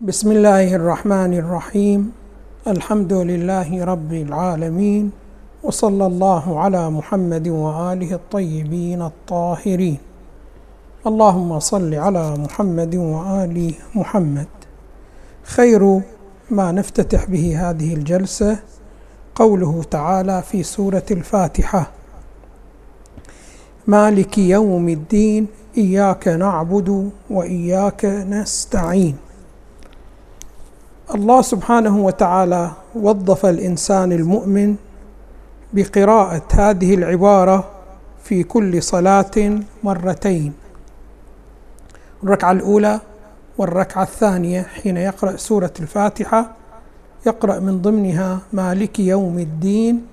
بسم الله الرحمن الرحيم الحمد لله رب العالمين وصلى الله على محمد واله الطيبين الطاهرين اللهم صل على محمد وال محمد خير ما نفتتح به هذه الجلسه قوله تعالى في سوره الفاتحه مالك يوم الدين اياك نعبد واياك نستعين الله سبحانه وتعالى وظف الإنسان المؤمن بقراءة هذه العبارة في كل صلاة مرتين. الركعة الأولى والركعة الثانية حين يقرأ سورة الفاتحة يقرأ من ضمنها مالك يوم الدين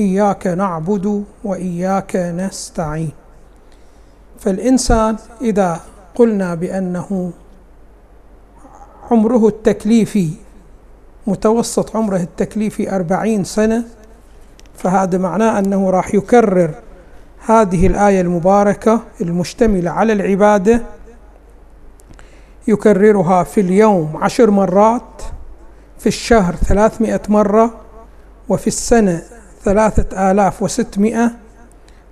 إياك نعبد وإياك نستعين. فالإنسان إذا قلنا بأنه عمره التكليفي متوسط عمره التكليفي أربعين سنة. فهذا معناه أنه راح يكرر هذه الآية المباركة المشتملة على العبادة يكررها في اليوم عشر مرات في الشهر ثلاثمائة مرة وفي السنة ثلاثة آلاف وستمائة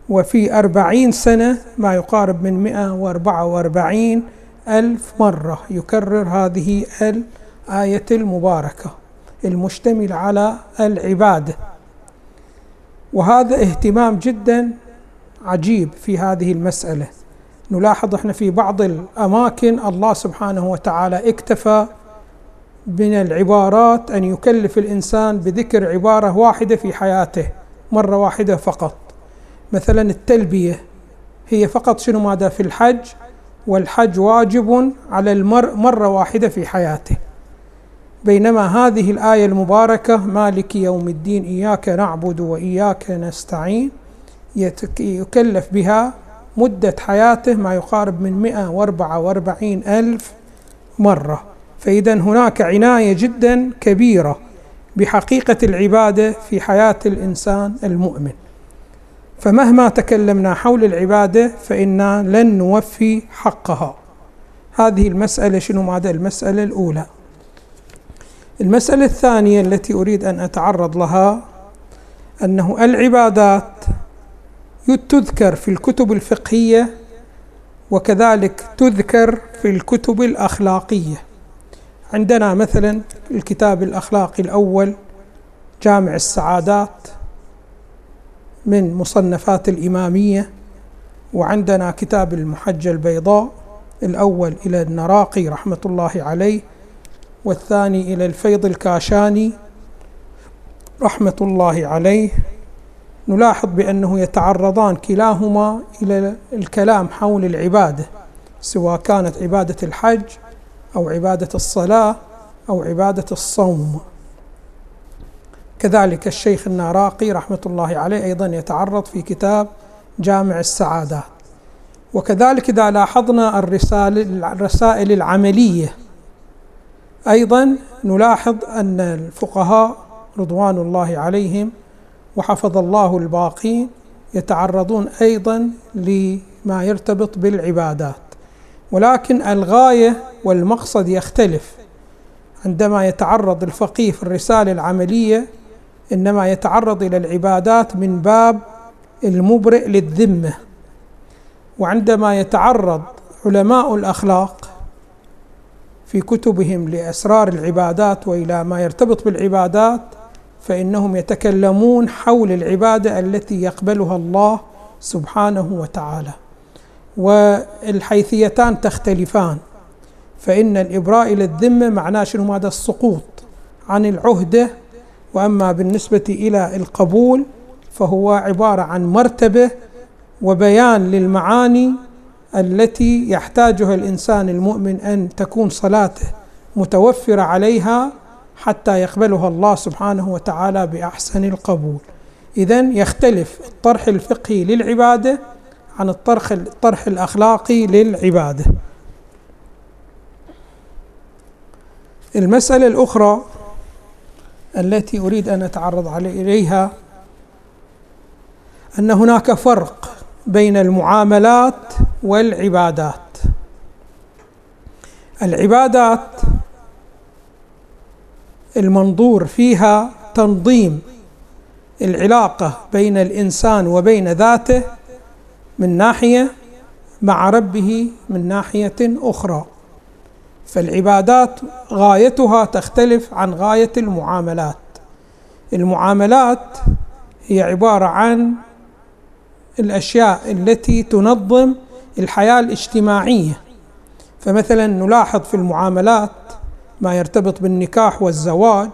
وفي أربعين سنة ما يقارب من مئة وأربعة وأربعين ألف مرة يكرر هذه الآية المباركة المشتمل على العبادة. وهذا اهتمام جدا عجيب في هذه المسألة. نلاحظ إحنا في بعض الأماكن الله سبحانه وتعالى اكتفى من العبارات أن يكلف الإنسان بذكر عبارة واحدة في حياته مرة واحدة فقط. مثلا التلبية هي فقط شنو ماذا في الحج؟ والحج واجب على المرء مرة واحدة في حياته. بينما هذه الآية المباركة مالك يوم الدين إياك نعبد وإياك نستعين يكلف بها مدة حياته ما يقارب من 144 ألف مرة. فإذا هناك عناية جدا كبيرة بحقيقة العبادة في حياة الإنسان المؤمن. فمهما تكلمنا حول العبادة فإنا لن نوفي حقها. هذه المسألة شنو ماذا المسألة الأولى. المسألة الثانية التي أريد أن أتعرض لها أنه العبادات تذكر في الكتب الفقهية وكذلك تذكر في الكتب الأخلاقية. عندنا مثلا الكتاب الأخلاقي الأول جامع السعادات. من مصنفات الإمامية وعندنا كتاب المحجة البيضاء الأول إلى النراقي رحمة الله عليه والثاني إلى الفيض الكاشاني رحمة الله عليه. نلاحظ بأنه يتعرضان كلاهما إلى الكلام حول العبادة سواء كانت عبادة الحج أو عبادة الصلاة أو عبادة الصوم. كذلك الشيخ الناراقي رحمة الله عليه أيضا يتعرض في كتاب جامع السعادات. وكذلك إذا لاحظنا الرسائل الرسائل العملية أيضا نلاحظ أن الفقهاء رضوان الله عليهم وحفظ الله الباقين يتعرضون أيضا لما يرتبط بالعبادات. ولكن الغاية والمقصد يختلف. عندما يتعرض الفقيه في الرسالة العملية إنما يتعرض إلى العبادات من باب المبرئ للذمة. وعندما يتعرض علماء الأخلاق في كتبهم لأسرار العبادات وإلى ما يرتبط بالعبادات فإنهم يتكلمون حول العبادة التي يقبلها الله سبحانه وتعالى. والحيثيتان تختلفان. فإن الإبراء إلى الذمة معناه شنو؟ هذا السقوط عن العهدة وأما بالنسبة إلى القبول فهو عبارة عن مرتبة وبيان للمعاني التي يحتاجها الإنسان المؤمن أن تكون صلاته متوفرة عليها حتى يقبلها الله سبحانه وتعالى بأحسن القبول. اذا يختلف الطرح الفقهي للعبادة عن الطرح الطرح الأخلاقي للعبادة. المسألة الأخرى التي أريد أن أتعرض إليها أن هناك فرق بين المنظور فيها تنظيم العلاقة بين الإنسان وبين ذاته من ناحية مع ربه من ناحية أخرى. فالعبادات غايتها تختلف عن غاية المعاملات. المعاملات هي عبارة عن الأشياء التي تنظم الحياة الاجتماعية. فمثلا نلاحظ في المعاملات ما يرتبط بالنكاح والزواج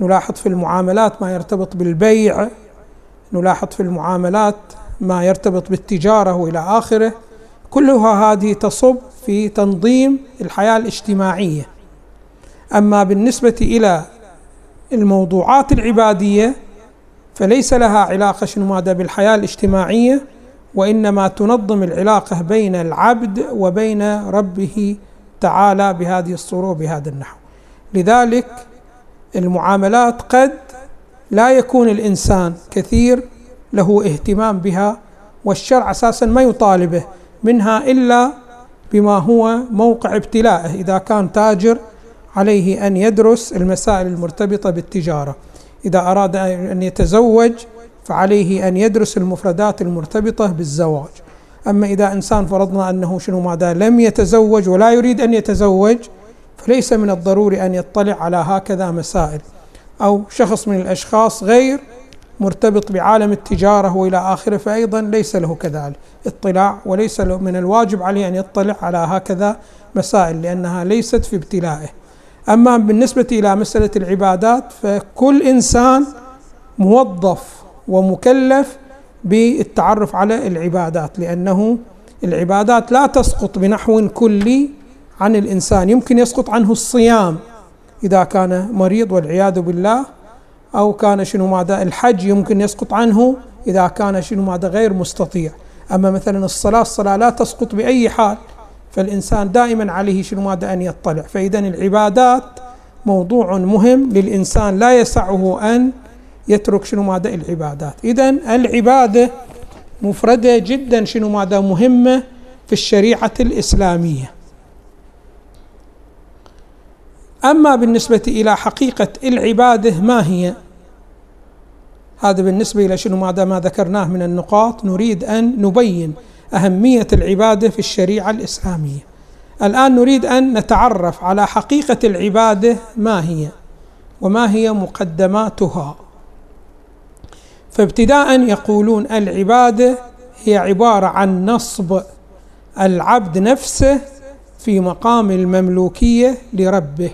نلاحظ في المعاملات ما يرتبط بالبيع نلاحظ في المعاملات ما يرتبط بالتجارة وإلى آخره. كلها هذه تصب في تنظيم الحياة الاجتماعية. أما بالنسبة إلى الموضوعات العبادية فليس لها علاقة شنو ماذا بالحياة الاجتماعية وإنما تنظم العلاقة بين العبد وبين ربه تعالى بهذه الصورة وبهذا النحو. لذلك المعاملات قد لا يكون الإنسان كثير له اهتمام بها والشرع أساسا ما يطالبه منها إلا بما هو موقع ابتلائه إذا كان تاجر عليه أن يدرس المسائل المرتبطة بالتجارة. إذا أراد أن يتزوج فعليه أن يدرس المفردات المرتبطة بالزواج. أما إذا إنسان فرضنا أنه شنو ماذا لم يتزوج ولا يريد أن يتزوج فليس من الضروري أن يطلع على هكذا مسائل. أو شخص من الأشخاص غير مرتبط بعالم التجارة وإلى آخره فايضا ليس له كذلك اطلاع وليس له من الواجب عليه أن يطلع على هكذا مسائل لأنها ليست في ابتلائه. أما بالنسبة إلى مسألة العبادات فكل إنسان موظف ومكلف بالتعرف على العبادات لأنه العبادات لا تسقط بنحو كلي عن الإنسان يمكن يسقط عنه الصيام إذا كان مريض والعياذ بالله أو كان شنو ماذا الحج يمكن يسقط عنه إذا كان شنو ماذا غير مستطيع. أما مثلا الصلاة الصلاة لا تسقط بأي حال فالإنسان دائما عليه شنو ماذا أن يطلع. فاذا العبادات موضوع مهم للإنسان لا يسعه أن يترك شنو ماذا العبادات. اذا العبادة مفردة جدا شنو ماذا مهمة في الشريعة الإسلامية. أما بالنسبة إلى حقيقة العبادة ما هي؟ هذا بالنسبة إلى شنو؟ ماذا ما ذكرناه من النقاط نريد أن نبين أهمية العبادة في الشريعة الإسلامية. الآن نريد أن نتعرف على حقيقة العبادة ما هي؟ وما هي مقدماتها؟ فابتداء يقولون العبادة هي عبارة عن نصب العبد نفسه في مقام المملوكية لربه.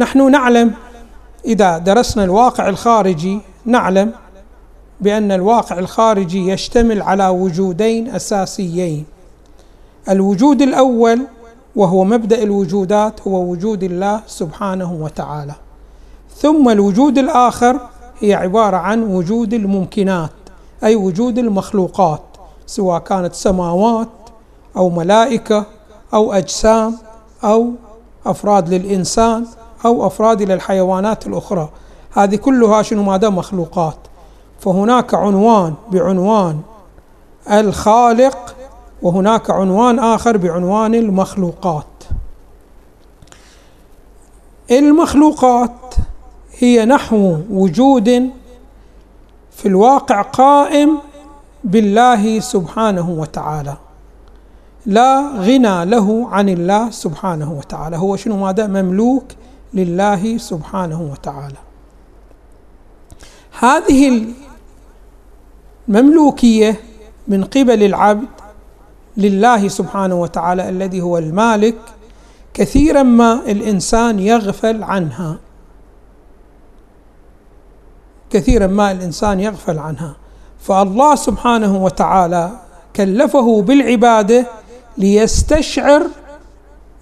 نحن نعلم إذا درسنا الواقع الخارجي نعلم بأن الواقع الخارجي يشتمل على وجودين أساسيين. الوجود الأول وهو مبدأ الوجودات هو وجود الله سبحانه وتعالى. ثم الوجود الآخر هي عبارة عن وجود الممكنات أي وجود المخلوقات سواء كانت سماوات أو ملائكة أو أجسام أو أفراد للإنسان أو أفراد إلى الحيوانات الأخرى. هذه كلها شنو ماذا؟ مخلوقات. فهناك عنوان بعنوان الخالق وهناك عنوان آخر بعنوان المخلوقات. المخلوقات هي نحو وجود في الواقع قائم بالله سبحانه وتعالى. لا غنى له عن الله سبحانه وتعالى. هو شنو ماذا؟ مملوك لله سبحانه وتعالى. هذه المملوكية من قبل العبد لله سبحانه وتعالى الذي هو المالك كثيرا ما الإنسان يغفل عنها. كثيرا ما الإنسان يغفل عنها. فالله سبحانه وتعالى كلفه بالعبادة ليستشعر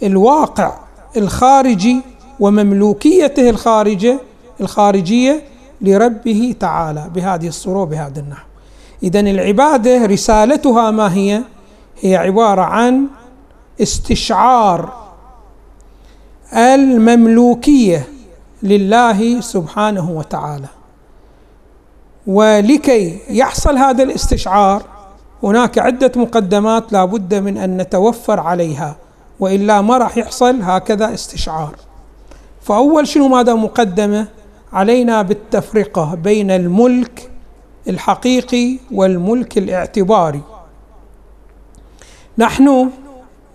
الواقع الخارجي ومملوكيته الخارجة الخارجية لربه تعالى بهذه الصورة بهذا النحو. اذا العبادة رسالتها ما هي؟ هي عبارة عن استشعار المملوكية لله سبحانه وتعالى. ولكي يحصل هذا الاستشعار هناك عدة مقدمات لا بد من أن نتوفر عليها وإلا ما راح يحصل هكذا استشعار. فأول شنو ماذا مقدمة؟ علينا بالتفرقة بين الملك الحقيقي والملك الاعتباري. نحن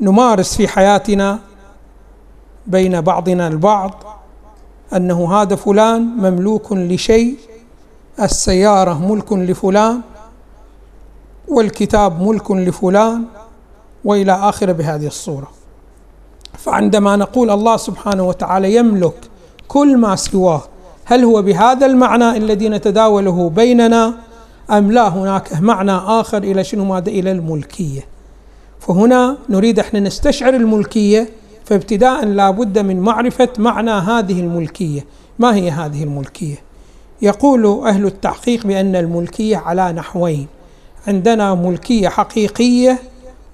نمارس في حياتنا بين بعضنا البعض أنه هذا فلان مملوك لشيء السيارة ملك لفلان والكتاب ملك لفلان وإلى آخره بهذه الصورة. فعندما نقول الله سبحانه وتعالى يملك كل ما سواه هل هو بهذا المعنى الذي نتداوله بيننا؟ أم لا؟ هناك معنى آخر إلى شنو ماذا؟ إلى الملكية. فهنا نريد إحنا نستشعر الملكية فابتداء لا بد من معرفة معنى هذه الملكية. ما هي هذه الملكية؟ يقول أهل التحقيق بأن الملكية على نحوين. عندنا ملكية حقيقية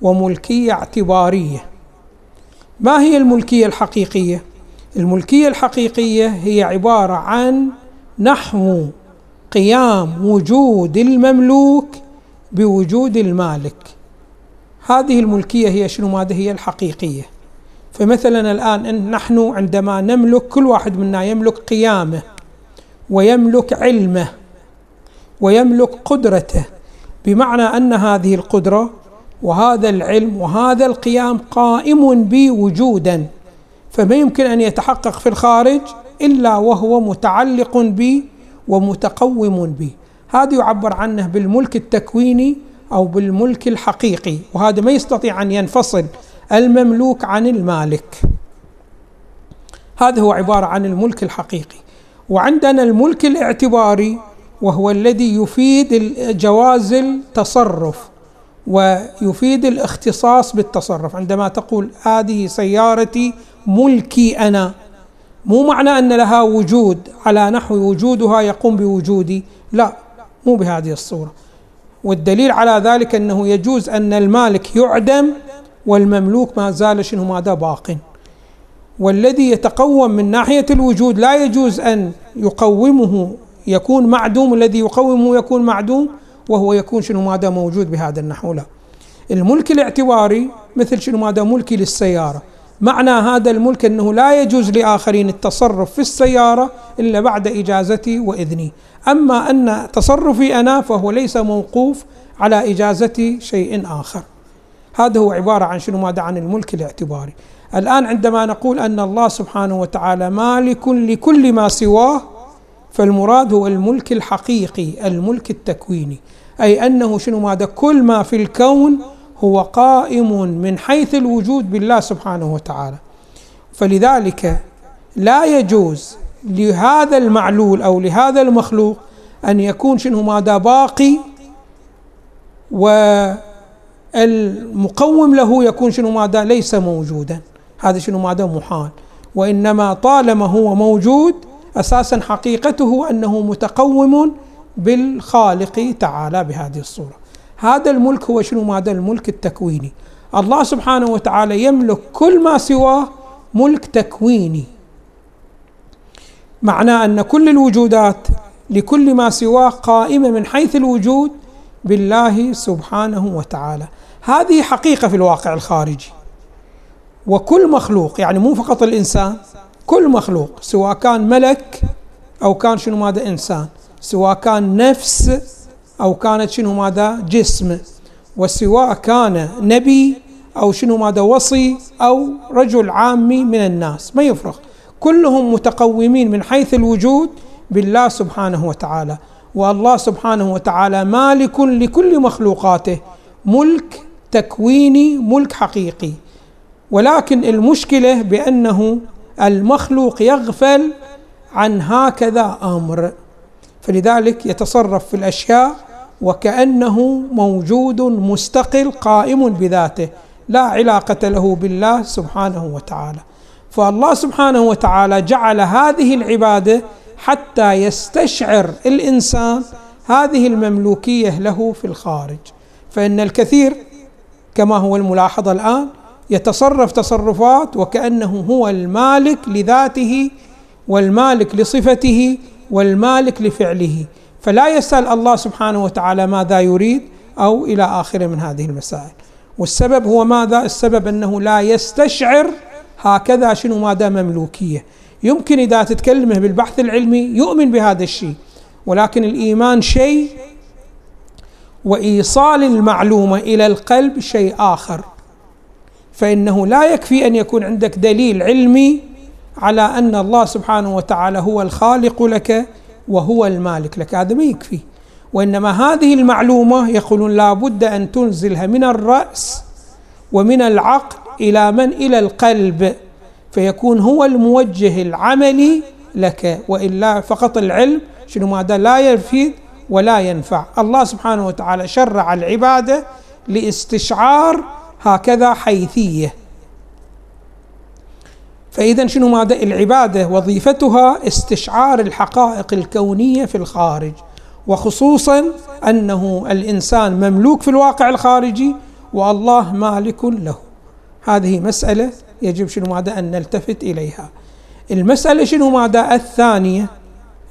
وملكية اعتبارية. ما هي الملكية الحقيقية؟ الملكية الحقيقية هي عبارة عن نحو قيام وجود المملوك بوجود المالك. هذه الملكية هي شنو؟ ماذا هي الحقيقية؟ فمثلا الآن إن نحن عندما نملك كل واحد منا يملك قيامه ويملك علمه ويملك قدرته بمعنى أن هذه القدرة وهذا العلم وهذا القيام قائم بي وجودا فما يمكن أن يتحقق في الخارج إلا وهو متعلق بي ومتقوم بي. هذا يعبر عنه بالملك التكويني أو بالملك الحقيقي وهذا ما يستطيع أن ينفصل المملوك عن المالك. هذا هو عبارة عن الملك الحقيقي. وعندنا الملك الاعتباري وهو الذي يفيد جواز التصرف. ويفيد الاختصاص بالتصرف. عندما تقول هذه سيارتي ملكي أنا مو معنى أن لها وجود على نحو وجودها يقوم بوجودي. لا مو بهذه الصورة. والدليل على ذلك أنه يجوز أن المالك يعدم والمملوك ما زال شنو ماذا باق. والذي يتقوم من ناحية الوجود لا يجوز أن يقومه يكون معدوم. الذي يقومه يكون معدوم وهو يكون شنو ماذا موجود بهذا النحو لا. الملك الاعتباري مثل شنو ماذا ملكي للسيارة. معنى هذا الملك أنه لا يجوز لآخرين التصرف في السيارة إلا بعد إجازتي وإذني. أما أن تصرفي أنا فهو ليس موقوف على اجازه شيء آخر. هذا هو عبارة عن شنو ماذا عن الملك الاعتباري. الآن عندما نقول أن الله سبحانه وتعالى مالك لكل ما سواه فالمراد هو الملك الحقيقي الملك التكويني. أي أنه شنو ماذا؟ كل ما في الكون هو قائم من حيث الوجود بالله سبحانه وتعالى. فلذلك لا يجوز لهذا المعلول أو لهذا المخلوق أن يكون شنو ماذا؟ باقي والمقوم له يكون شنو ماذا؟ ليس موجودا. هذا شنو ماذا؟ محال. وإنما طالما هو موجود أساسا حقيقته أنه متقوم بالخالق تعالى بهذه الصورة. هذا الملك هو شنو؟ ماذا الملك التكويني. الله سبحانه وتعالى يملك كل ما سواه ملك تكويني. معناه أن كل الوجودات لكل ما سواه قائمة من حيث الوجود بالله سبحانه وتعالى. هذه حقيقة في الواقع الخارجي. وكل مخلوق يعني مو فقط الإنسان كل مخلوق سواء كان ملك أو كان شنو ماذا إنسان سواء كان نفس أو كانت شنو ماذا جسم وسواء كان نبي أو شنو ماذا وصي أو رجل عامي من الناس ما يفرق. كلهم متقومين من حيث الوجود بالله سبحانه وتعالى. والله سبحانه وتعالى مالك لكل مخلوقاته ملك تكويني ملك حقيقي. ولكن المشكلة بأنه المخلوق يغفل عن هكذا أمر. فلذلك يتصرف في الأشياء وكأنه موجود مستقل قائم بذاته لا علاقة له بالله سبحانه وتعالى. فالله سبحانه وتعالى جعل هذه العبادة حتى يستشعر الإنسان هذه المملوكية له في الخارج. فإن الكثير كما هو الملاحظه الآن يتصرف تصرفات وكأنه هو المالك لذاته والمالك لصفته والمالك لفعله. فلا يسأل الله سبحانه وتعالى ماذا يريد أو إلى آخره من هذه المسائل. والسبب هو ماذا؟ السبب أنه لا يستشعر هكذا شنو ماذا مملوكية. يمكن إذا تتكلمه بالبحث العلمي يؤمن بهذا الشيء ولكن الإيمان شيء وإيصال المعلومة إلى القلب شيء آخر. فإنه لا يكفي أن يكون عندك دليل علمي على أن الله سبحانه وتعالى هو الخالق لك وهو المالك لك. هذا ما يكفي. وإنما هذه المعلومة يقولون لا بد أن تنزلها من الرأس ومن العقل إلى من؟ إلى القلب. فيكون هو الموجه العملي لك. وإلا فقط العلم شنو ماذا لا يفيد ولا ينفع. الله سبحانه وتعالى شرع العبادة لاستشعار هكذا حيثية. فإذا شنو ماذا؟ العبادة وظيفتها استشعار الحقائق الكونية في الخارج وخصوصا أنه الإنسان مملوك في الواقع الخارجي والله مالك له. هذه مسألة يجب شنو ماذا؟ أن نلتفت إليها. المسألة شنو ماذا؟ الثانية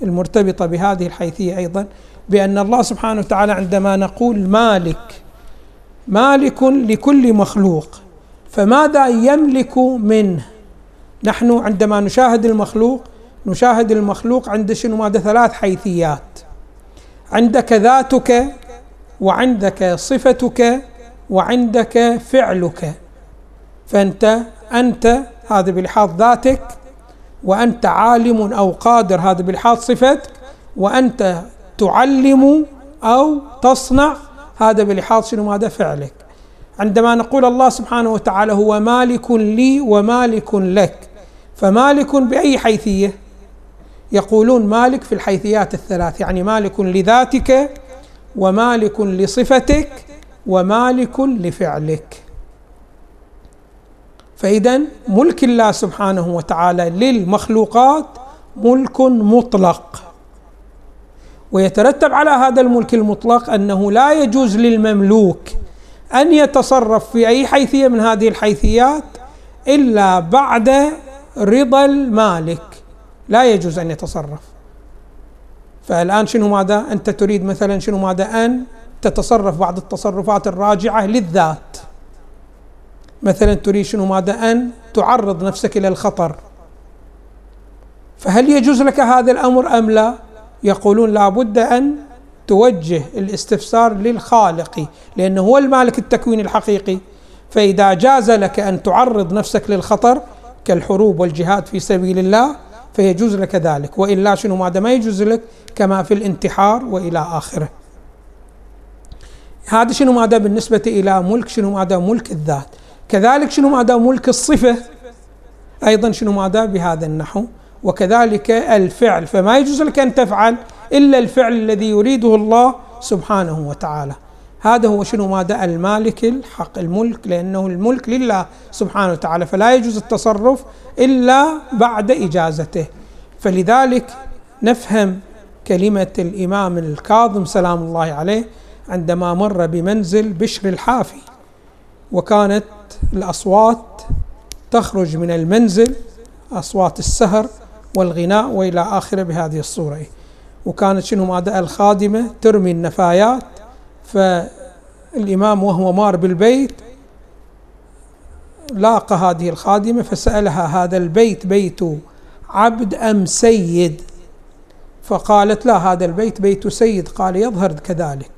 المرتبطة بهذه الحيثية أيضا بأن الله سبحانه وتعالى عندما نقول مالك مالك لكل مخلوق فماذا يملك منه؟ نحن عندما نشاهد المخلوق نشاهد المخلوق عند شنو؟ ماذا ثلاث حيثيات. عندك ذاتك وعندك صفتك وعندك فعلك. فأنت أنت هذا بلحاظ ذاتك وأنت عالم أو قادر هذا بلحاظ صفتك وأنت تعلم أو تصنع هذا بلحاظ شنو؟ هذا فعلك؟ عندما نقول الله سبحانه وتعالى هو مالك لي ومالك لك فمالك بأي حيثية؟ يقولون مالك في الحيثيات الثلاث يعني مالك لذاتك ومالك لصفتك ومالك لفعلك. فإذا ملك الله سبحانه وتعالى للمخلوقات ملك مطلق. ويترتب على هذا الملك المطلق أنه لا يجوز للمملوك أن يتصرف في أي حيثية من هذه الحيثيات إلا بعد رضا المالك. لا يجوز أن يتصرف. فالآن شنو ماذا؟ أنت تريد مثلا شنو ماذا؟ أن تتصرف بعض التصرفات الراجعة للذات. مثلا تريد شنو ماذا؟ أن تعرض نفسك إلى الخطر. فهل يجوز لك هذا الأمر أم لا؟ يقولون لابد أن توجه الاستفسار للخالق لأنه هو المالك التكوين الحقيقي. فإذا جاز لك أن تعرض نفسك للخطر كالحروب والجهاد في سبيل الله فيجوز لك ذلك. وإلا شنو؟ ماذا ما يجوز لك كما في الانتحار وإلى آخره. هذا شنو؟ ماذا بالنسبة إلى ملك شنو؟ ماذا ملك الذات. كذلك شنو؟ ماذا ملك الصفة أيضا شنو؟ ماذا بهذا النحو. وكذلك الفعل. فما يجوز لك أن تفعل إلا الفعل الذي يريده الله سبحانه وتعالى. هذا هو شنو؟ ماذا المالك الحق الملك لأنه الملك لله سبحانه وتعالى. فلا يجوز التصرف إلا بعد إجازته. فلذلك نفهم كلمة الإمام الكاظم سلام الله عليه عندما مر بمنزل بشر الحافي وكانت الأصوات تخرج من المنزل أصوات السهر والغناء وإلى آخره بهذه الصورة. وكانت شنو ماذا الخادمة؟ ترمي النفايات. فالإمام وهو مار بالبيت لاقى هذه الخادمة فسألها هذا البيت بيت عبد أم سيد؟ فقالت لا هذا البيت بيت سيد. قال يظهر كذلك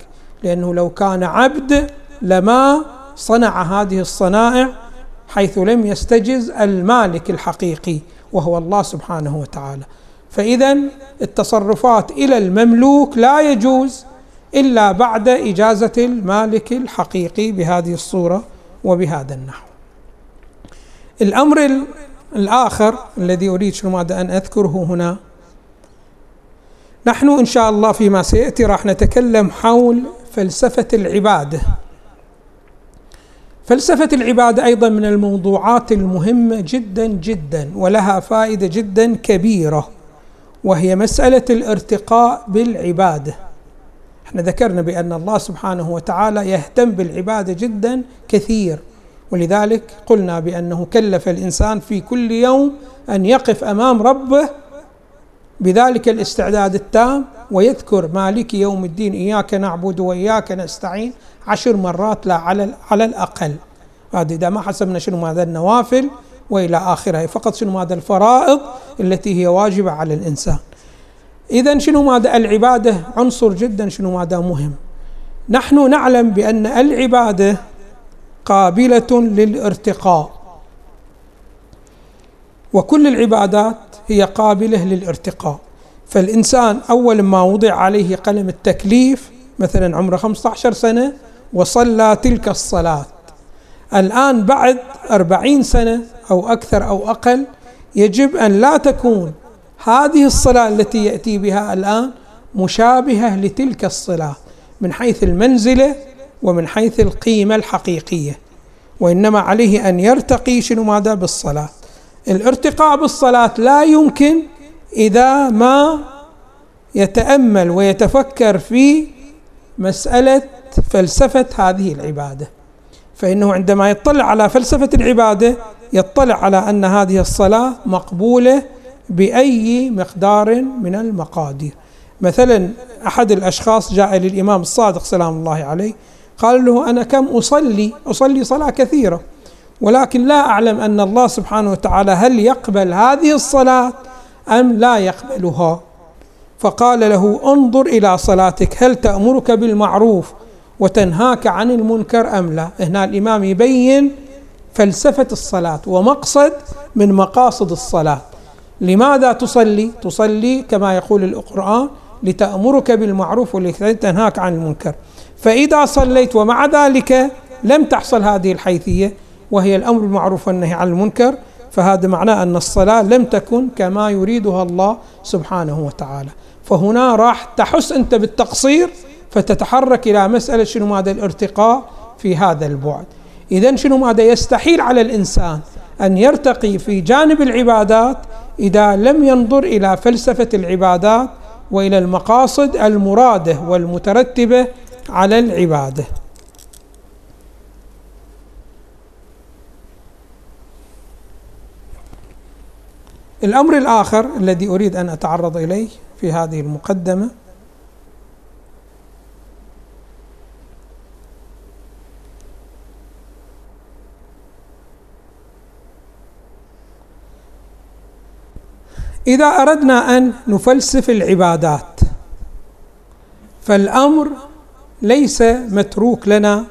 لأنه لو كان عبد لما صنع هذه الصنائع حيث لم يستجز المالك الحقيقي. وهو الله سبحانه وتعالى. فاذا التصرفات إلى المملوك لا يجوز إلا بعد إجازة المالك الحقيقي بهذه الصورة وبهذا النحو. الأمر الآخر الذي أريد شنو ماذا أن أذكره هنا. نحن إن شاء الله فيما سيأتي راح نتكلم حول فلسفة العبادة. فلسفة العبادة أيضا من الموضوعات المهمة جدا جدا ولها فائدة جدا كبيرة وهي مسألة الارتقاء بالعبادة. إحنا ذكرنا بأن الله سبحانه وتعالى يهتم بالعبادة جدا كثير ولذلك قلنا بأنه كلف الإنسان في كل يوم أن يقف أمام ربه بذلك الاستعداد التام ويذكر مالك يوم الدين إياك نعبد وإياك نستعين عشر مرات لا على على الأقل. هذه إذا ما حسبنا شنو ماذا النوافل وإلى اخره فقط شنو ماذا الفرائض التي هي واجبة على الإنسان. اذا شنو ماذا العبادة؟ عنصر جدا شنو ماذا مهم. نحن نعلم بأن العبادة قابلة للارتقاء. وكل العبادات هي قابلة للارتقاء. فالإنسان أول ما وضع عليه قلم التكليف مثلا عمره 15 سنة وصلى تلك الصلاة. الآن بعد أربعين سنة أو أكثر أو أقل يجب أن لا تكون هذه الصلاة التي يأتي بها الآن مشابهة لتلك الصلاة من حيث المنزلة ومن حيث القيمة الحقيقية. وإنما عليه أن يرتقي شنو ماذا؟ بالصلاة. الارتقاء بالصلاة لا يمكن إذا ما يتأمل ويتفكر في مسألة فلسفة هذه العبادة. فإنه عندما يطلع على فلسفة العبادة يطلع على أن هذه الصلاة مقبولة بأي مقدار من المقادير. مثلا أحد الأشخاص جاء للإمام الصادق سلام الله عليه قال له أنا كم أصلي؟ أصلي صلاة كثيرة. ولكن لا أعلم أن الله سبحانه وتعالى هل يقبل هذه الصلاة أم لا يقبلها. فقال له انظر إلى صلاتك هل تأمرك بالمعروف وتنهاك عن المنكر أم لا؟ هنا الإمام يبين فلسفة الصلاة ومقصد من مقاصد الصلاة. لماذا تصلي؟ تصلي كما يقول القرآن لتأمرك بالمعروف ولتنهاك عن المنكر. فإذا صليت ومع ذلك لم تحصل هذه الحيثية وهي الأمر بالمعروف والنهي عن المنكر فهذا معناه أن الصلاة لم تكن كما يريدها الله سبحانه وتعالى. فهنا راح تحس أنت بالتقصير فتتحرك إلى مسألة شنو ماذا الارتقاء في هذا البعد. اذا شنو ماذا يستحيل على الإنسان أن يرتقي في جانب العبادات إذا لم ينظر إلى فلسفة العبادات وإلى المقاصد المرادة والمترتبة على العبادة. الأمر الآخر الذي أريد أن أتعرض إليه في هذه المقدمة إذا أردنا أن نفلسف العبادات فالأمر ليس متروك لنا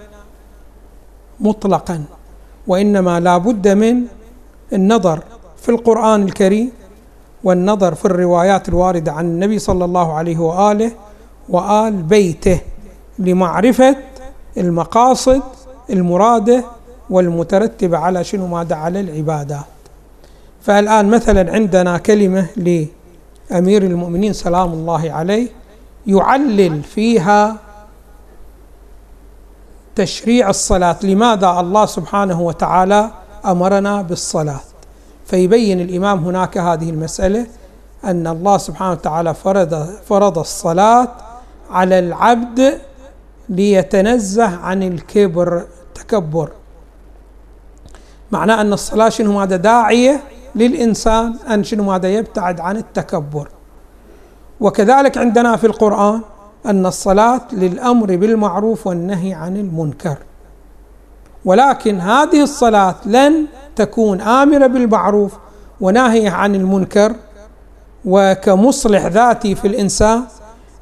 مطلقا وإنما لا بد من النظر في القرآن الكريم والنظر في الروايات الواردة عن النبي صلى الله عليه وآله وآل بيته لمعرفة المقاصد المرادة والمترتبة على شنو ماذا على العبادات فالآن مثلا عندنا كلمة لأمير المؤمنين سلام الله عليه يعلل فيها تشريع الصلاة. لماذا؟ الله سبحانه وتعالى أمرنا بالصلاة. فيبين الإمام هناك هذه المسألة أن الله سبحانه وتعالى فرض فرض الصلاة على العبد ليتنزه عن الكبر تكبر معناه أن الصلاة شنو هذا داعية للإنسان؟ أن شنو ماذا يبتعد عن التكبر. وكذلك عندنا في القرآن أن الصلاة للأمر بالمعروف والنهي عن المنكر. ولكن هذه الصلاة لن تكون آمرة بالمعروف وناهية عن المنكر وكمصلح ذاتي في الإنسان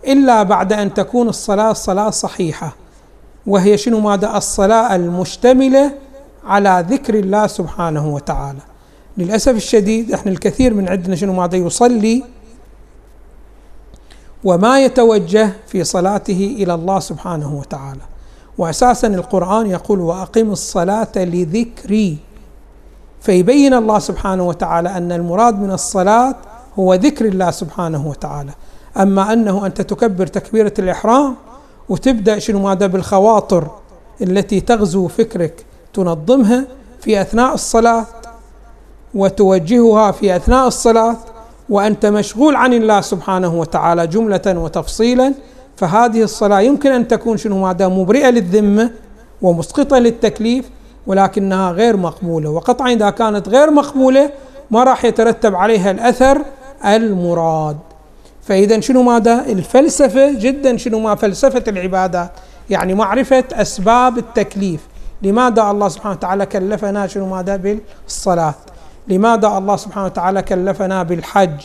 إلا بعد أن تكون الصلاة صلاة صحيحة. وهي شنو ماذا؟ الصلاة المشتملة على ذكر الله سبحانه وتعالى. للأسف الشديد إحنا الكثير من عندنا شنو ماذا؟ يصلي وما يتوجه في صلاته إلى الله سبحانه وتعالى. وأساسا القرآن يقول وأقم الصلاة لذكري. فيبين الله سبحانه وتعالى أن المراد من الصلاة هو ذكر الله سبحانه وتعالى. أما أنه أنت تكبر تكبيرة الإحرام وتبدأ شنو ماذا بالخواطر التي تغزو فكرك تنظمها في أثناء الصلاة وتوجهها في أثناء الصلاة وأنت مشغول عن الله سبحانه وتعالى جملة وتفصيلا فهذه الصلاة يمكن أن تكون شنو ماذا مبرئة للذمة ومسقطة للتكليف ولكنها غير مقبولة. وقطعا إذا كانت غير مقبولة ما راح يترتب عليها الأثر المراد. فإذا شنو ماذا؟ الفلسفة جدا شنو ما فلسفة العبادات يعني معرفة أسباب التكليف. لماذا الله سبحانه وتعالى كلفنا شنو ماذا؟ بالصلاة. لماذا الله سبحانه وتعالى كلفنا بالحج؟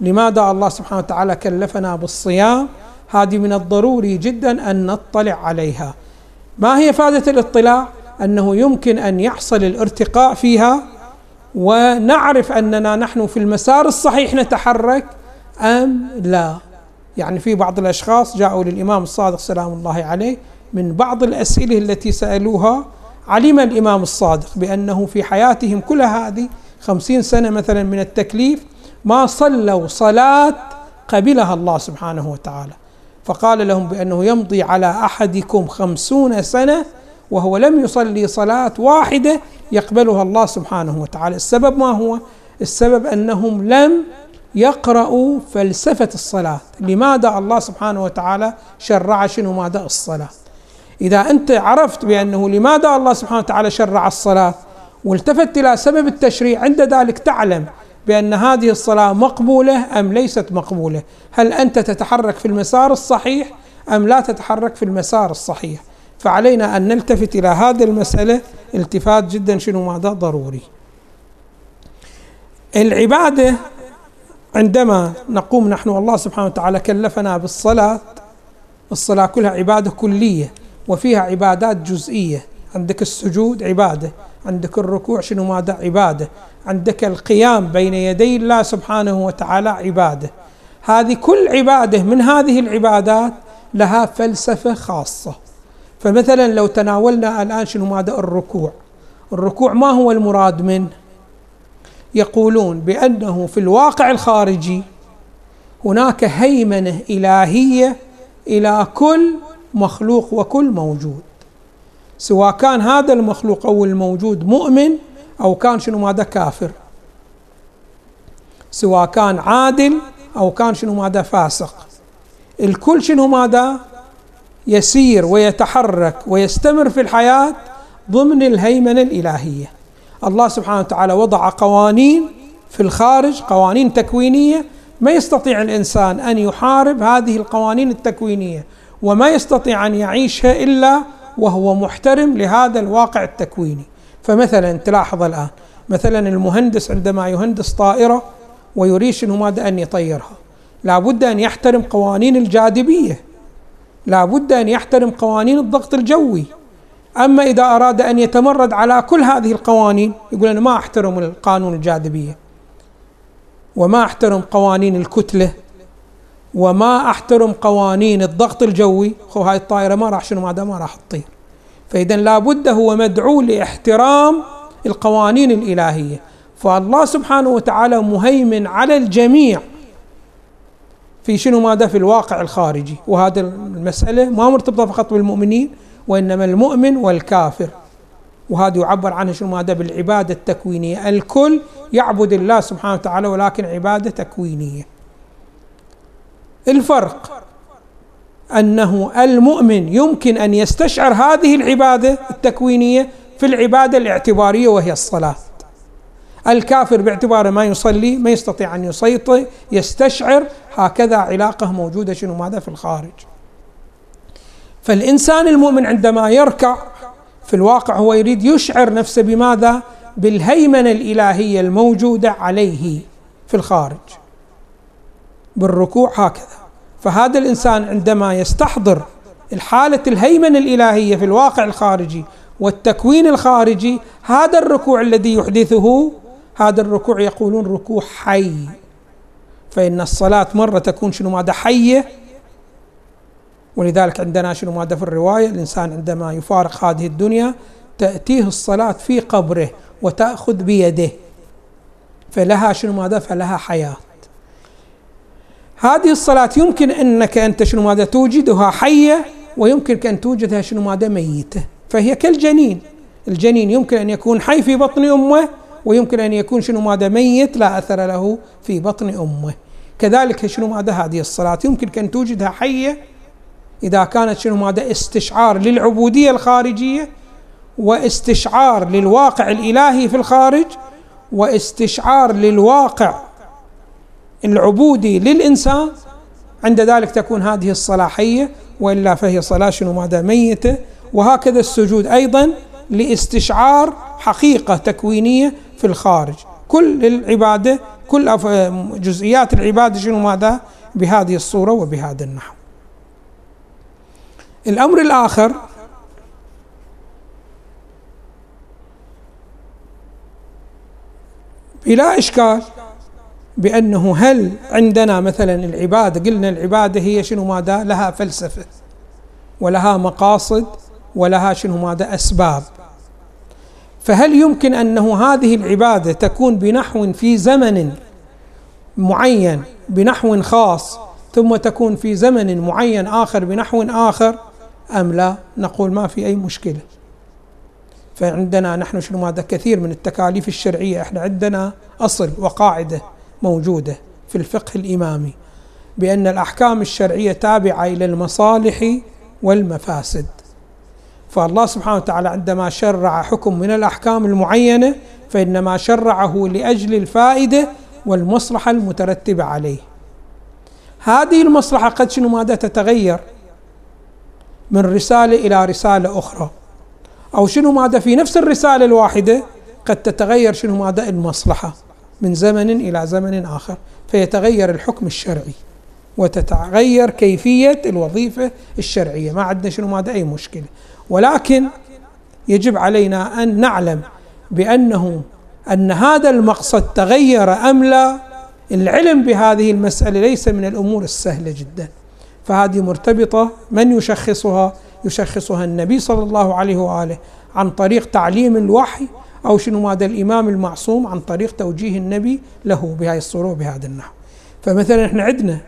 لماذا الله سبحانه وتعالى كلفنا بالصيام؟ هذه من الضروري جدا أن نطلع عليها. ما هي فائدة الاطلاع؟ أنه يمكن أن يحصل الارتقاء فيها ونعرف أننا نحن في المسار الصحيح نتحرك أم لا. يعني في بعض الأشخاص جاءوا للإمام الصادق سلام الله عليه من بعض الأسئلة التي سألوها علم الإمام الصادق بأنه في حياتهم كل هذه خمسين سنة مثلا من التكليف ما صلوا صلاة قبلها الله سبحانه وتعالى. فقال لهم بأنه يمضي على أحدكم خمسون سنة وهو لم يصلي صلاة واحدة يقبلها الله سبحانه وتعالى. السبب ما هو؟ السبب أنهم لم يقرأوا فلسفة الصلاة. لماذا الله سبحانه وتعالى شرع شنو؟ ماذا؟ الصلاة. إذا أنت عرفت بأنه لماذا الله سبحانه وتعالى شرع الصلاة والتفت إلى سبب التشريع عند ذلك تعلم بأن هذه الصلاة مقبولة أم ليست مقبولة؟ هل أنت تتحرك في المسار الصحيح أم لا تتحرك في المسار الصحيح؟ فعلينا أن نلتفت إلى هذه المسألة التفات جدا شنو ماذا؟ ضروري. العبادة عندما نقوم نحن الله سبحانه وتعالى كلفنا بالصلاة الصلاة كلها عبادة كلية وفيها عبادات جزئية. عندك السجود عبادة عندك الركوع شنو ماذا؟ عبادة. عندك القيام بين يدي الله سبحانه وتعالى عباده. هذه كل عباده من هذه العبادات لها فلسفة خاصة. فمثلا لو تناولنا الآن شنو ماذا؟ الركوع. الركوع ما هو المراد منه يقولون بأنه في الواقع الخارجي هناك هيمنة إلهية إلى كل مخلوق وكل موجود. سواء كان هذا المخلوق أو الموجود مؤمن أو كان شنو ماذا كافر. سواء كان عادل أو كان شنو ماذا فاسق. الكل شنو ماذا يسير ويتحرك ويستمر في الحياة ضمن الهيمنة الإلهية. الله سبحانه وتعالى وضع قوانين في الخارج قوانين تكوينية. ما يستطيع الإنسان أن يحارب هذه القوانين التكوينية وما يستطيع أن يعيشها إلا وهو محترم لهذا الواقع التكويني. فمثلا تلاحظ الآن مثلا المهندس عندما يهندس طائرة ويريد شنو ماذا أن يطيرها لابد أن يحترم قوانين الجاذبية لابد أن يحترم قوانين الضغط الجوي. أما إذا أراد أن يتمرد على كل هذه القوانين يقول أنا ما أحترم القانون الجاذبية وما أحترم قوانين الكتلة وما أحترم قوانين الضغط الجوي. خو هاي الطائرة ما راح شنو ماذا ما راح تطير. فإذا لابد هو مدعو لاحترام القوانين الإلهية. فالله سبحانه وتعالى مهيمن على الجميع. في شنو ماذا؟ في الواقع الخارجي. وهذا المسألة ما مرتبطة فقط بالمؤمنين وإنما المؤمن والكافر. وهذا يعبر عنه شنو ماذا؟ بالعبادة التكوينية. الكل يعبد الله سبحانه وتعالى ولكن عبادة تكوينية. الفرق. أنه المؤمن يمكن أن يستشعر هذه العبادة التكوينية في العبادة الاعتبارية وهي الصلاة. الكافر باعتباره ما يصلي ما يستطيع أن يسيطر يستشعر هكذا علاقة موجودة شنو ماذا في الخارج. فالإنسان المؤمن عندما يركع في الواقع هو يريد يشعر نفسه بماذا؟ بالهيمنة الإلهية الموجودة عليه في الخارج. بالركوع هكذا. فهذا الإنسان عندما يستحضر الحالة الهيمنة الإلهية في الواقع الخارجي والتكوين الخارجي هذا الركوع الذي يحدثه هذا الركوع يقولون ركوع حي. فإن الصلاة مرة تكون شنو ماذا حية. ولذلك عندنا شنو ماذا في الرواية؟ الإنسان عندما يفارق هذه الدنيا تأتيه الصلاة في قبره وتأخذ بيده. فلها شنو ماذا؟ فلها حياة. هذه الصلاة يمكن أنك أنت شنو ماذا توجدها حية ويمكنك أن توجدها شنو ماذا ميتة فهي كالجنين. الجنين يمكن أن يكون حي في بطن أمه ويمكن أن يكون شنو ماذا ميت لا أثر له في بطن أمه. كذلك شنو ماذا هذه الصلاة يمكن أن توجدها حية إذا كانت شنو ماذا استشعار للعبودية الخارجية واستشعار للواقع الإلهي في الخارج واستشعار للواقع العبودي للإنسان عند ذلك تكون هذه الصلاحية وإلا فهي صلاة شنو؟ ماذا ميتة. وهكذا السجود أيضا لاستشعار حقيقة تكوينية في الخارج. كل العبادة كل جزئيات العبادة شنو؟ ماذا بهذه الصورة وبهذا النحو. الأمر الآخر بلا إشكال بأنه هل عندنا مثلا العبادة قلنا العبادة هي شنو ماذا؟ لها فلسفة ولها مقاصد ولها شنو ماذا؟ أسباب. فهل يمكن أنه هذه العبادة تكون بنحو في زمن معين بنحو خاص ثم تكون في زمن معين آخر بنحو آخر؟ أم لا؟ نقول ما في أي مشكلة. فعندنا نحن شنو ماذا؟ كثير من التكاليف الشرعية إحنا عندنا أصل وقاعدة. موجودة في الفقه الإمامي بأن الأحكام الشرعية تابعة إلى المصالح والمفاسد. فالله سبحانه وتعالى عندما شرع حكم من الأحكام المعينة فإنما شرعه لأجل الفائدة والمصلحة المترتبة عليه. هذه المصلحة قد شنو ماذا تتغير؟ من رسالة إلى رسالة أخرى. أو شنو ماذا في نفس الرسالة الواحدة قد تتغير شنو ماذا؟ المصلحة. من زمن إلى زمن آخر فيتغير الحكم الشرعي وتتغير كيفية الوظيفة الشرعية. ما عندنا شنو ماذا أي مشكلة. ولكن يجب علينا أن نعلم بأنه أن هذا المقصد تغير أم لا. العلم بهذه المسألة ليس من الأمور السهلة جدا. فهذه مرتبطة من يشخصها؟ يشخصها النبي صلى الله عليه وآله عن طريق تعليم الوحي أو شنو ماذا الإمام المعصوم عن طريق توجيه النبي له بهذه الصورة وبهذا النحو. فمثلا إحنا عندنا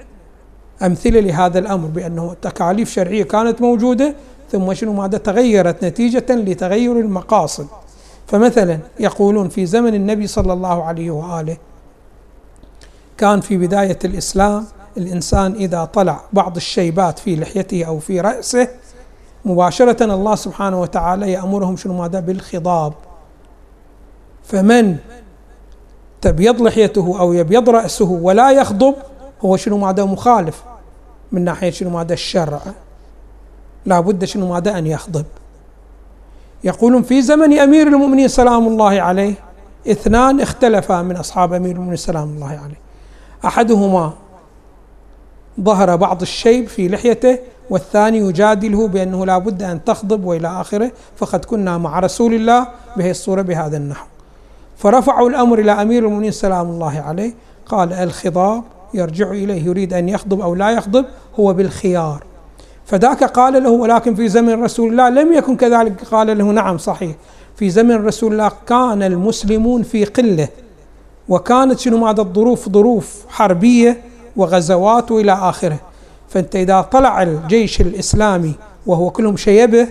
أمثلة لهذا الأمر بأنه تكاليف شرعية كانت موجودة ثم شنو ماذا تغيرت نتيجة لتغير المقاصد. فمثلا يقولون في زمن النبي صلى الله عليه وآله كان في بداية الإسلام الإنسان إذا طلع بعض الشيبات في لحيته أو في رأسه مباشرة الله سبحانه وتعالى يأمرهم شنو ماذا بالخضاب. فمن تبيض لحيته أو يبيض رأسه ولا يخضب هو شنو ماذا مخالف؟ من ناحية شنو ماذا الشرع؟ لا بد شنو ماذا أن يخضب. يقولون في زمن أمير المؤمنين سلام الله عليه اثنان اختلفا من أصحاب أمير المؤمنين سلام الله عليه. أحدهما ظهر بعض الشيب في لحيته والثاني يجادله بأنه لا بد أن تخضب وإلى آخره فقد كنا مع رسول الله بهذه الصورة بهذا النحو. فرفعوا الأمر إلى أمير المؤمنين سلام الله عليه. قال الخضاب يرجع إليه يريد أن يخضب أو لا يخضب هو بالخيار. فذاك قال له ولكن في زمن رسول الله لم يكن كذلك. قال له نعم صحيح. في زمن رسول الله كان المسلمون في قلة وكانت شنو ماذا؟ الظروف ظروف حربية وغزوات والى آخره. فأنت إذا طلع الجيش الإسلامي وهو كلهم شيبة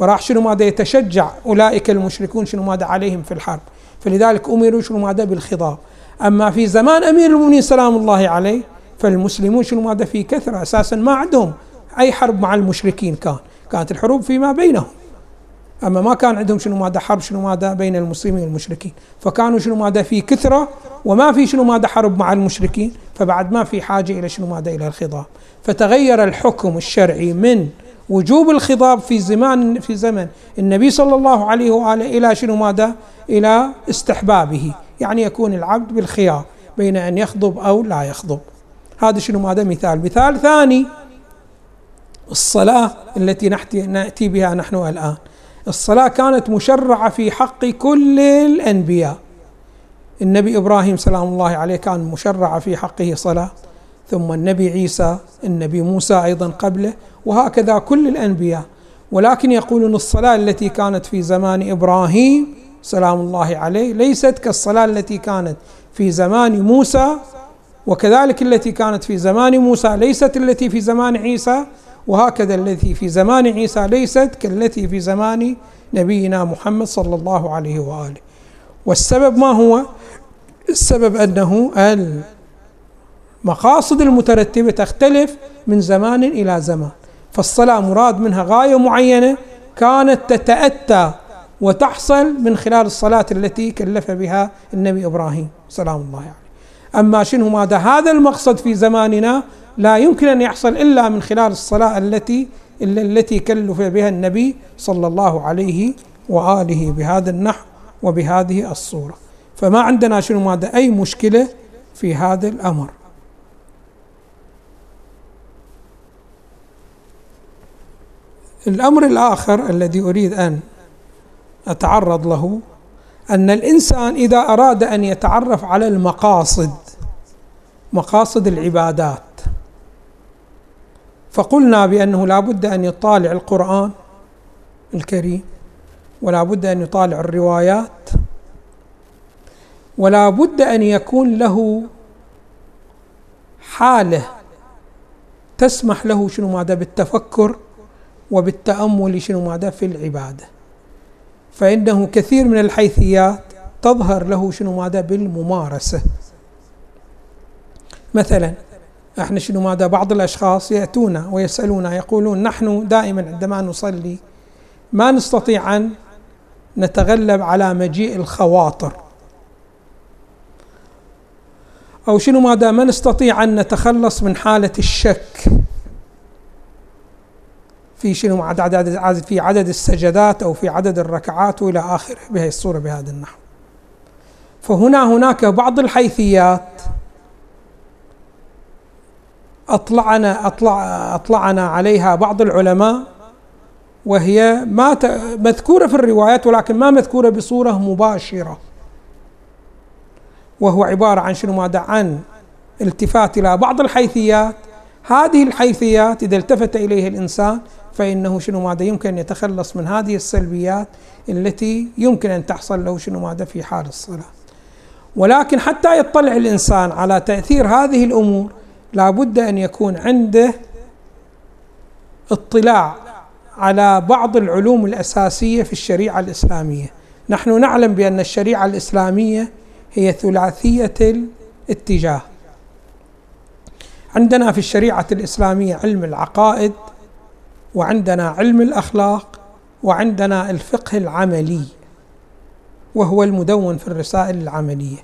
فراح شنو ماذا يتشجع أولئك المشركون شنو ماذا عليهم في الحرب. فلذلك أمروا شنو ماذا بالخضاب. أما في زمان أمير المؤمنين سلام الله عليه فالمسلمون شنو ماذا في كثرة أساسا ما عندهم أي حرب مع المشركين كان. كانت الحروب فيما بينهم. أما ما كان عندهم شنو ماذا حرب شنو ماذا بين المسلمين والمشركين. فكانوا شنو ماذا في كثرة وما في شنو ماذا حرب مع المشركين. فبعد ما في حاجة إلى شنو ماذا إلى الخضاب. فتغير الحكم الشرعي من وجوب الخضاب في زمان في زمن النبي صلى الله عليه وآله إلى شنو ماذا؟ إلى استحبابه، يعني يكون العبد بالخيار بين أن يخضب أو لا يخضب. هذا شنو ماذا؟ مثال، مثال ثاني الصلاة التي نأتي بها نحن الآن. الصلاة كانت مشرعة في حق كل الأنبياء. النبي إبراهيم سلام الله عليه كان مشرع في حقه صلاة ثم النبي عيسى النبي موسى أيضا قبله وهكذا كل الأنبياء ولكن يقولون الصلاة التي كانت في زمان إبراهيم سلام الله عليه ليست كالصلاة التي كانت في زمان موسى وكذلك التي كانت في زمان موسى ليست التي في زمان عيسى وهكذا التي في زمان عيسى ليست كالتي في زمان نبينا محمد صلى الله عليه وآله والسبب ما هو؟ السبب أنه المقاصد المترتبة تختلف من زمان إلى زمان فالصلاة مراد منها غاية معينة كانت تتأتى وتحصل من خلال الصلاة التي كلف بها النبي إبراهيم سلام الله عليه. أما شنو ماذا هذا المقصد في زماننا؟ لا يمكن أن يحصل إلا من خلال الصلاة التي التي كلف بها النبي صلى الله عليه وآله بهذا النحو وبهذه الصورة. فما عندنا شنو ماذا أي مشكلة في هذا الأمر. الأمر الآخر الذي أريد أن أتعرض له أن الإنسان إذا أراد أن يتعرف على المقاصد مقاصد العبادات فقلنا بأنه لا بد أن يطالع القرآن الكريم ولا بد أن يطالع الروايات ولا بد أن يكون له حالة تسمح له شنو ماذا بالتفكر وبالتأمل شنو ماذا؟ في العبادة. فإنه كثير من الحيثيات تظهر له شنو ماذا؟ بالممارسة. مثلا إحنا شنو ماذا؟ بعض الأشخاص يأتون ويسألون يقولون نحن دائما عندما نصلي ما نستطيع أن نتغلب على مجيء الخواطر. أو شنو ماذا؟ ما نستطيع أن نتخلص من حالة الشك. في شنو عدد في عدد السجدات أو في عدد الركعات والى آخره. بهذه الصورة بهذا النحو. فهنا هناك بعض الحيثيات. أطلعنا أطلع أطلعنا عليها بعض العلماء وهي ما مذكورة في الروايات ولكن ما مذكورة بصورة مباشرة. وهو عبارة عن شنو؟ ماذا؟ عن التفات إلى بعض الحيثيات. هذه الحيثيات إذا التفت إليها الإنسان فإنه شنو ماذا يمكن أن يتخلص من هذه السلبيات التي يمكن أن تحصل له شنو ماذا في حال الصلاة. ولكن حتى يطلع الإنسان على تأثير هذه الأمور لا بد أن يكون عنده اطلاع على بعض العلوم الأساسية في الشريعة الإسلامية. نحن نعلم بأن الشريعة الإسلامية هي ثلاثية الاتجاه. عندنا في الشريعة الإسلامية علم العقائد وعندنا علم الأخلاق وعندنا الفقه العملي وهو المدون في الرسائل العملية.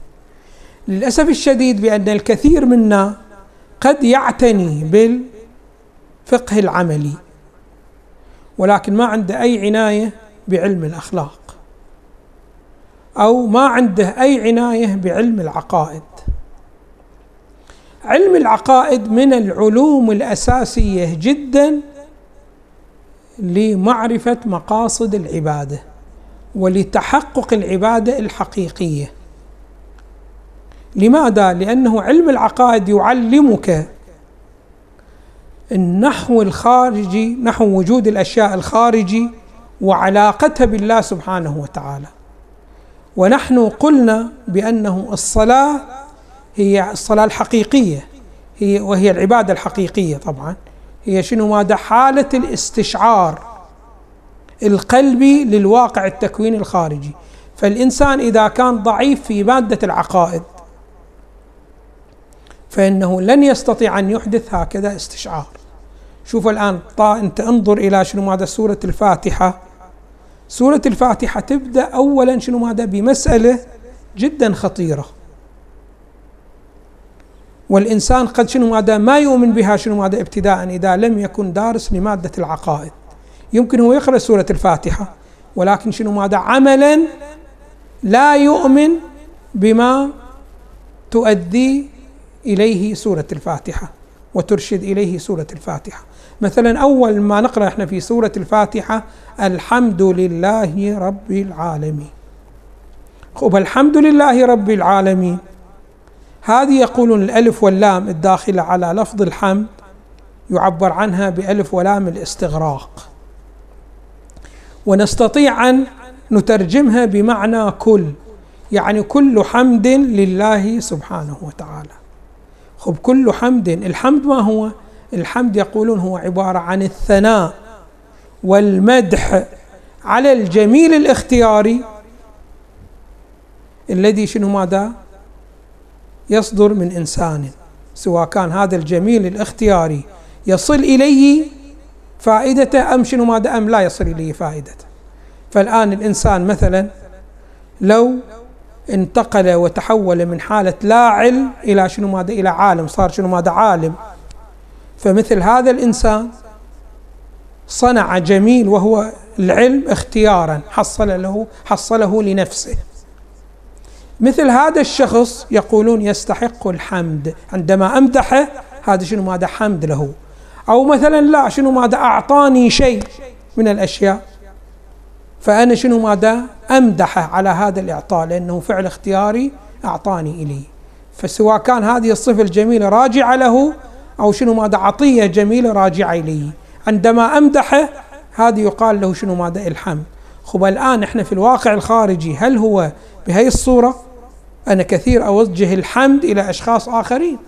للأسف الشديد بأن الكثير منا قد يعتني بالفقه العملي ولكن ما عنده أي عناية بعلم الأخلاق أو ما عنده أي عناية بعلم العقائد. علم العقائد من العلوم الأساسية جدا لمعرفة مقاصد العبادة ولتحقق العبادة الحقيقية. لماذا؟ لأنه علم العقائد يعلمك النحو الخارجي نحو وجود الأشياء الخارجي وعلاقتها بالله سبحانه وتعالى. ونحن قلنا بأنه الصلاة هي الصلاة الحقيقية هي وهي العبادة الحقيقية طبعا. هي شنو؟ ماذا؟ حالة الاستشعار القلبي للواقع التكويني الخارجي. فالإنسان إذا كان ضعيف في مادة العقائد فإنه لن يستطيع أن يحدث هكذا استشعار. شوف الآن طا أنت انظر إلى شنو؟ ماذا؟ سورة الفاتحة. سورة الفاتحة تبدأ أولا شنو؟ ماذا؟ بمسألة جدا خطيرة. والإنسان قد شنو ماذا ما يؤمن بها شنو ماذا ابتداء إذا لم يكن دارس لمادة العقائد. يمكن هو يقرأ سورة الفاتحة ولكن شنو ماذا عملا لا يؤمن بما تؤدي إليه سورة الفاتحة وترشد إليه سورة الفاتحة. مثلا أول ما نقرأ إحنا في سورة الفاتحة الحمد لله رب العالمين. خب الحمد لله رب العالمين. هذه يقولون الألف واللام الداخلة على لفظ الحمد يعبر عنها بألف ولام الاستغراق. ونستطيع أن نترجمها بمعنى كل يعني كل حمد لله سبحانه وتعالى. خب كل حمد الحمد ما هو؟ الحمد يقولون هو عبارة عن الثناء والمدح على الجميل الاختياري الذي شنو ماذا؟ يصدر من إنسان. سواء كان هذا الجميل الاختياري يصل إليه فائدته أم شنو ماذا أم لا يصل إليه فائدته. فالآن الإنسان مثلا لو انتقل وتحول من حالة لا علم إلى شنو ماذا إلى عالم صار شنو ماذا عالم. فمثل هذا الإنسان صنع جميل وهو العلم اختيارا حصل له حصله لنفسه. مثل هذا الشخص يقولون يستحق الحمد. عندما أمدحه هذا شنو ماذا حمد له. أو مثلا لا شنو ماذا أعطاني شيء من الأشياء. فأنا شنو ماذا أمدحه على هذا الإعطاء لأنه فعل اختياري أعطاني إليه. فسواء كان هذه الصفة الجميلة راجعة له أو شنو ماذا عطية جميلة راجعة إليه. عندما أمدحه هذا يقال له شنو ماذا الحمد. خب الآن إحنا في الواقع الخارجي هل هو بهي الصورة؟ أنا كثير أوجه الحمد إلى أشخاص آخرين.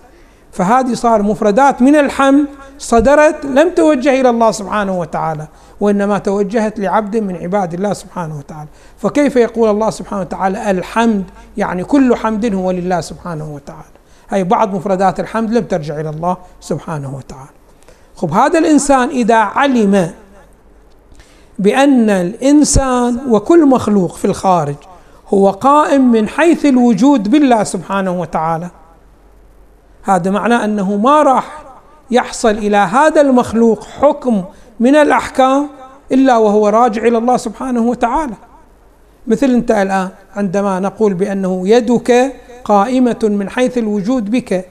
فهذه صار مفردات من الحمد صدرت لم توجه إلى الله سبحانه وتعالى وإنما توجهت لعبد من عباد الله سبحانه وتعالى. فكيف يقول الله سبحانه وتعالى الحمد؟ يعني كل حمد هو لله سبحانه وتعالى. هي بعض مفردات الحمد لم ترجع إلى الله سبحانه وتعالى. خب هذا الإنسان إذا علم بأن الإنسان وكل مخلوق في الخارج هو قائم من حيث الوجود بالله سبحانه وتعالى. هذا معناه أنه ما راح يحصل إلى هذا المخلوق حكم من الأحكام إلا وهو راجع إلى الله سبحانه وتعالى. مثل أنت الآن عندما نقول بأنه يدك قائمة من حيث الوجود بك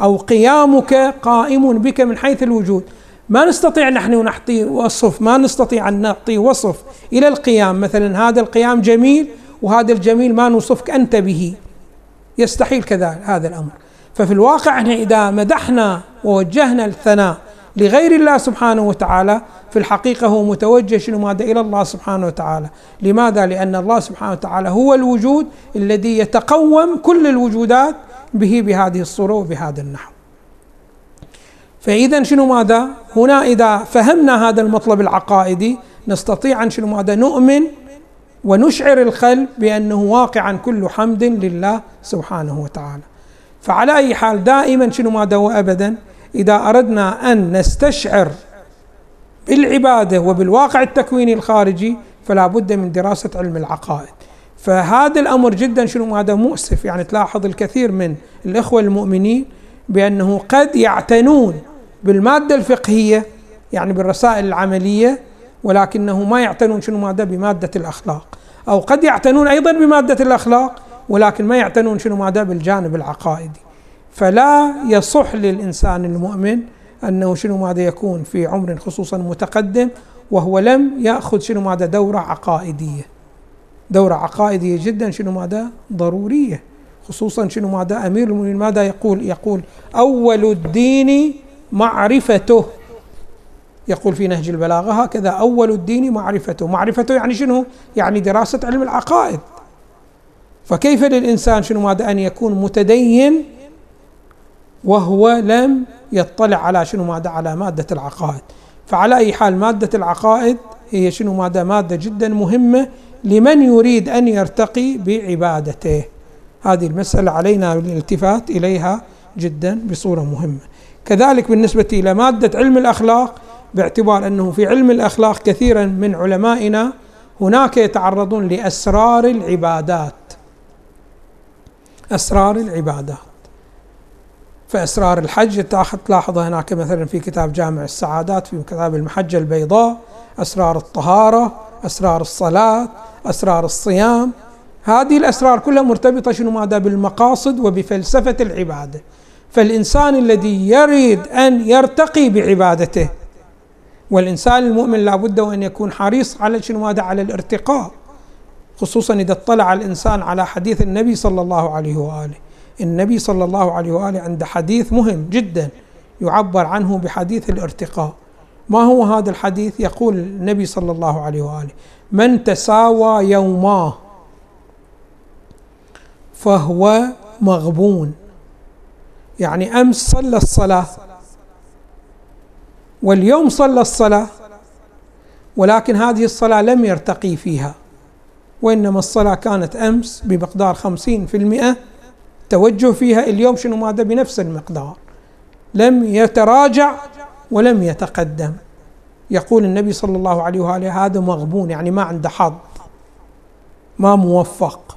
أو قيامك قائم بك من حيث الوجود. ما نستطيع نحن نعطي وصف ما نستطيع أن نعطي وصف إلى القيام. مثلا هذا القيام جميل وهذا الجميل ما نوصفك أنت به يستحيل كذا هذا الأمر ففي الواقع إحنا إذا مدحنا ووجهنا الثناء لغير الله سبحانه وتعالى في الحقيقة هو متوجه شنو ماذا إلى الله سبحانه وتعالى لماذا؟ لأن الله سبحانه وتعالى هو الوجود الذي يتقوم كل الوجودات به بهذه الصورة وبهذا النحو فإذا شنو ماذا؟ هنا إذا فهمنا هذا المطلب العقائدي نستطيع أن شنو ماذا؟ نؤمن ونشعر القلب بأنه واقعا كل حمد لله سبحانه وتعالى. فعلى أي حال دائما شنو ماذا وأبدا إذا أردنا أن نستشعر بالعبادة وبالواقع التكويني الخارجي فلا بد من دراسة علم العقائد. فهذا الأمر جدا شنو هذا مؤسف. يعني تلاحظ الكثير من الإخوة المؤمنين بأنه قد يعتنون بالمادة الفقهية يعني بالرسائل العملية ولكنه ما يعتنون شنو ماذا بمادة الأخلاق. أو قد يعتنون أيضا بمادة الأخلاق ولكن ما يعتنون شنو ماذا بالجانب العقائدي. فلا يصح للإنسان المؤمن أنه شنو ماذا يكون في عمر خصوصا متقدم وهو لم يأخذ شنو ماذا دورة عقائدية. دورة عقائدية جدا شنو ماذا ضرورية. خصوصا شنو ماذا أمير المؤمنين ماذا يقول؟ يقول أول الدين معرفته. يقول في نهج البلاغة هكذا أول الدين معرفته. معرفته يعني شنو؟ يعني دراسة علم العقائد. فكيف للإنسان شنو ماذا أن يكون متدين وهو لم يطلع على شنو ماذا؟ على مادة العقائد. فعلى أي حال مادة العقائد هي شنو ماذا؟ مادة جدا مهمة لمن يريد أن يرتقي بعبادته. هذه المسألة علينا الالتفات إليها جدا بصورة مهمة. كذلك بالنسبة إلى مادة علم الأخلاق باعتبار أنه في علم الأخلاق كثيرا من علمائنا هناك يتعرضون لأسرار العبادات. أسرار العبادات. فأسرار الحج تلاحظ هناك مثلا في كتاب جامع السعادات في كتاب المحجة البيضاء أسرار الطهارة أسرار الصلاة أسرار الصيام. هذه الأسرار كلها مرتبطة شنو؟ ماذا بالمقاصد وبفلسفة العبادة. فالإنسان الذي يريد أن يرتقي بعبادته والإنسان المؤمن لابد وأن يكون حريص على شنو؟ على الارتقاء. خصوصا إذا اطلع الإنسان على حديث النبي صلى الله عليه وآله. النبي صلى الله عليه وآله عند حديث مهم جدا يعبر عنه بحديث الارتقاء. ما هو هذا الحديث؟ يقول النبي صلى الله عليه وآله من تساوى يوماه فهو مغبون. يعني أمس صلى الصلاة واليوم صلى الصلاة ولكن هذه الصلاة لم يرتقي فيها وإنما الصلاة كانت أمس بمقدار خمسين في المئة توجه فيها اليوم شنو ماذا؟ بنفس المقدار لم يتراجع ولم يتقدم. يقول النبي صلى الله عليه وآله هذا مغبون يعني ما عنده حظ ما موفق.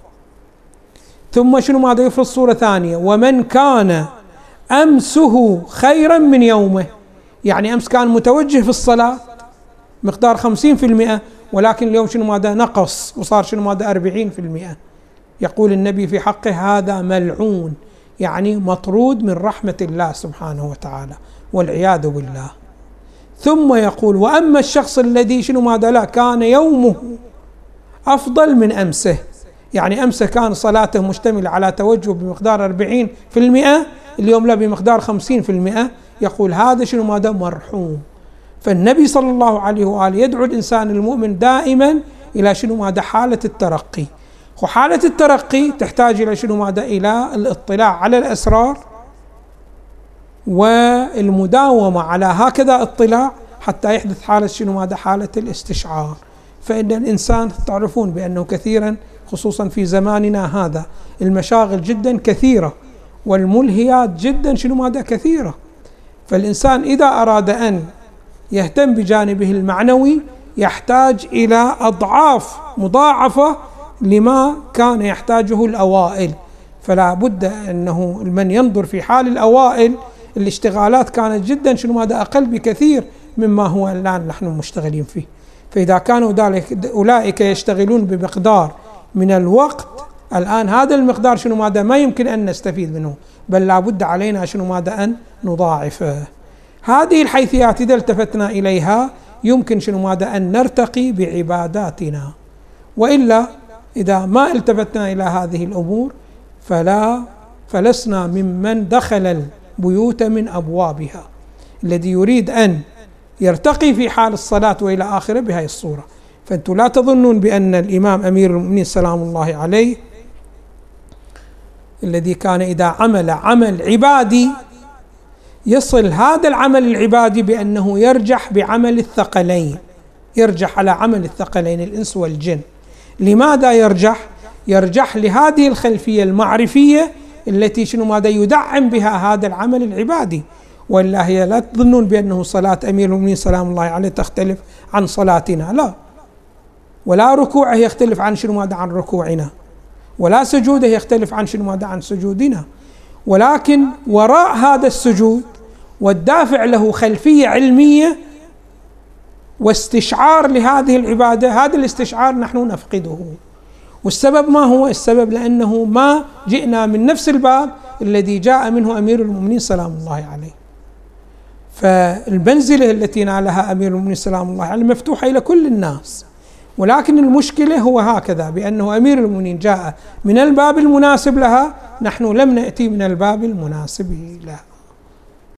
ثم شنو ماذا؟ يفرض صورة ثانية ومن كان أمسه خيرا من يومه. يعني أمس كان متوجه في الصلاة مقدار خمسين في المئة ولكن اليوم شنو ماذا؟ نقص وصار شنو ماذا؟ أربعين في المئة. يقول النبي في حقه هذا ملعون يعني مطرود من رحمة الله سبحانه وتعالى والعياذ بالله. ثم يقول وأما الشخص الذي شنو ماذا؟ لا كان يومه أفضل من أمسه. يعني أمس كان صلاته مشتملة على توجه بمقدار 40% اليوم لا بمقدار 50% يقول هذا شنو؟ ماذا مرحوم. فالنبي صلى الله عليه وآله يدعو الإنسان المؤمن دائما إلى شنو؟ ماذا حالة الترقي. وحالة الترقي تحتاج إلى شنو؟ ماذا إلى الاطلاع على الأسرار والمداومة على هكذا اطلاع حتى يحدث حالة شنو؟ ماذا حالة الإستشعار. فإن الإنسان تعرفون بأنه كثيرا خصوصا في زماننا هذا المشاغل جدا كثيرة والملهيات جدا شنو؟ ماذا كثيرة. فالإنسان إذا أراد أن يهتم بجانبه المعنوي يحتاج إلى أضعاف مضاعفة لما كان يحتاجه الأوائل. فلا بد أنه من ينظر في حال الأوائل الاشتغالات كانت جدا شنو ماذا أقل بكثير مما هو الآن نحن مشتغلين فيه. فإذا كانوا ذلك أولئك يشتغلون بمقدار من الوقت. الآن هذا المقدار شنو ماذا ما يمكن أن نستفيد منه بل لابد علينا شنو ماذا أن نضاعفه. هذه الحيثيات إذا التفتنا إليها يمكن شنو ماذا؟ أن نرتقي بعباداتنا. وإلا إذا ما التفتنا إلى هذه الأمور فلا فلسنا ممن دخل البيوت من أبوابها. الذي يريد أن يرتقي في حال الصلاة وإلى آخره بهذه الصورة. فأنتم لا تظنون بأن الإمام أمير المؤمنين سلام الله عليه الذي كان إذا عمل عمل عبادي يصل هذا العمل العبادي بأنه يرجح بعمل الثقلين يرجح على عمل الثقلين الإنس والجن. لماذا يرجح؟ يرجح لهذه الخلفية المعرفية التي شنو ماذا يدعم بها هذا العمل العبادي. والا هي لا تظنون بأنه صلاة أمير المؤمنين سلام الله عليه تختلف عن صلاتنا لا. ولا ركوعه يختلف عن شنو ماذا عن ركوعنا. ولا سجوده يختلف عن شنو ماذا عن سجودنا. ولكن وراء هذا السجود والدافع له خلفية علمية واستشعار لهذه العبادة. هذا الاستشعار نحن نفقده. والسبب ما هو؟ السبب لأنه ما جئنا من نفس الباب الذي جاء منه أمير المؤمنين سلام الله عليه. فالمنزله التي نالها أمير المؤمنين سلام الله عليه مفتوحة إلى كل الناس. ولكن المشكلة هو هكذا بأنه أمير المؤمنين جاء من الباب المناسب لها نحن لم نأتي من الباب المناسب لها.